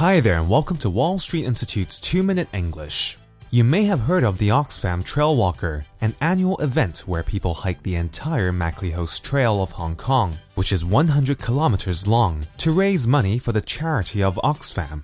Hi there, and welcome to Wall Street Institute's 2 Minute English. You may have heard of the Oxfam Trail Walker, an annual event where people hike the entire MacLehose Trail of Hong Kong, which is 100 kilometers long, to raise money for the charity of Oxfam.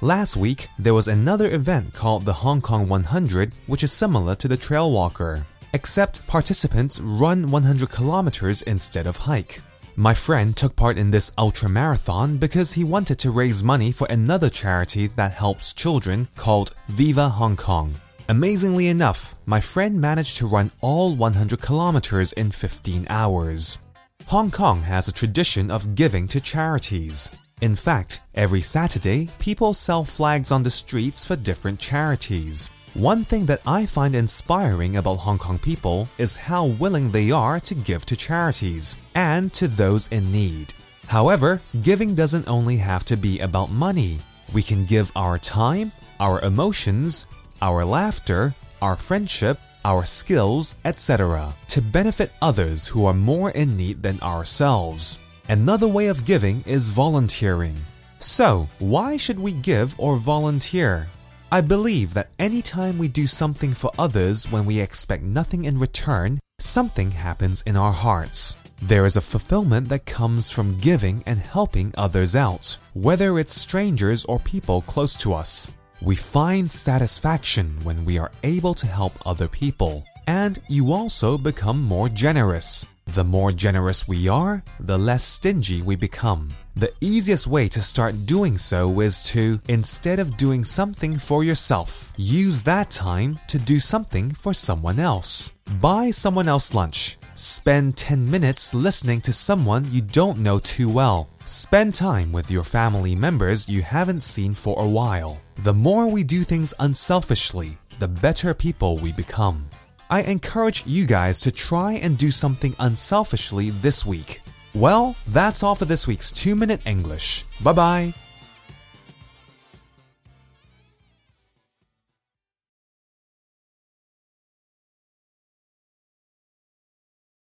Last week, there was another event called the Hong Kong 100, which is similar to the Trail Walker, except participants run 100 kilometers instead of hike. My friend took part in this ultra marathon because he wanted to raise money for another charity that helps children called Viva Hong Kong. Amazingly enough, my friend managed to run all 100 kilometers in 15 hours. Hong Kong has a tradition of giving to charities. In fact, every Saturday, people sell flags on the streets for different charities. One thing that I find inspiring about Hong Kong people is how willing they are to give to charities and to those in need. However, giving doesn't only have to be about money. We can give our time, our emotions, our laughter, our friendship, our skills, etc., to benefit others who are more in need than ourselves. Another way of giving is volunteering. So, why should we give or volunteer? I believe that anytime we do something for others when we expect nothing in return, something happens in our hearts. There is a fulfillment that comes from giving and helping others out, whether it's strangers or people close to us. We find satisfaction when we are able to help other people, and you also become more generous. The more generous we are, the less stingy we become. The easiest way to start doing so is to, instead of doing something for yourself, use that time to do something for someone else. Buy someone else lunch. Spend 10 minutes listening to someone you don't know too well. Spend time with your family members you haven't seen for a while. The more we do things unselfishly, the better people we become. I encourage you guys to try and do something unselfishly this week. Well, that's all for this week's 2 Minute English. Bye bye.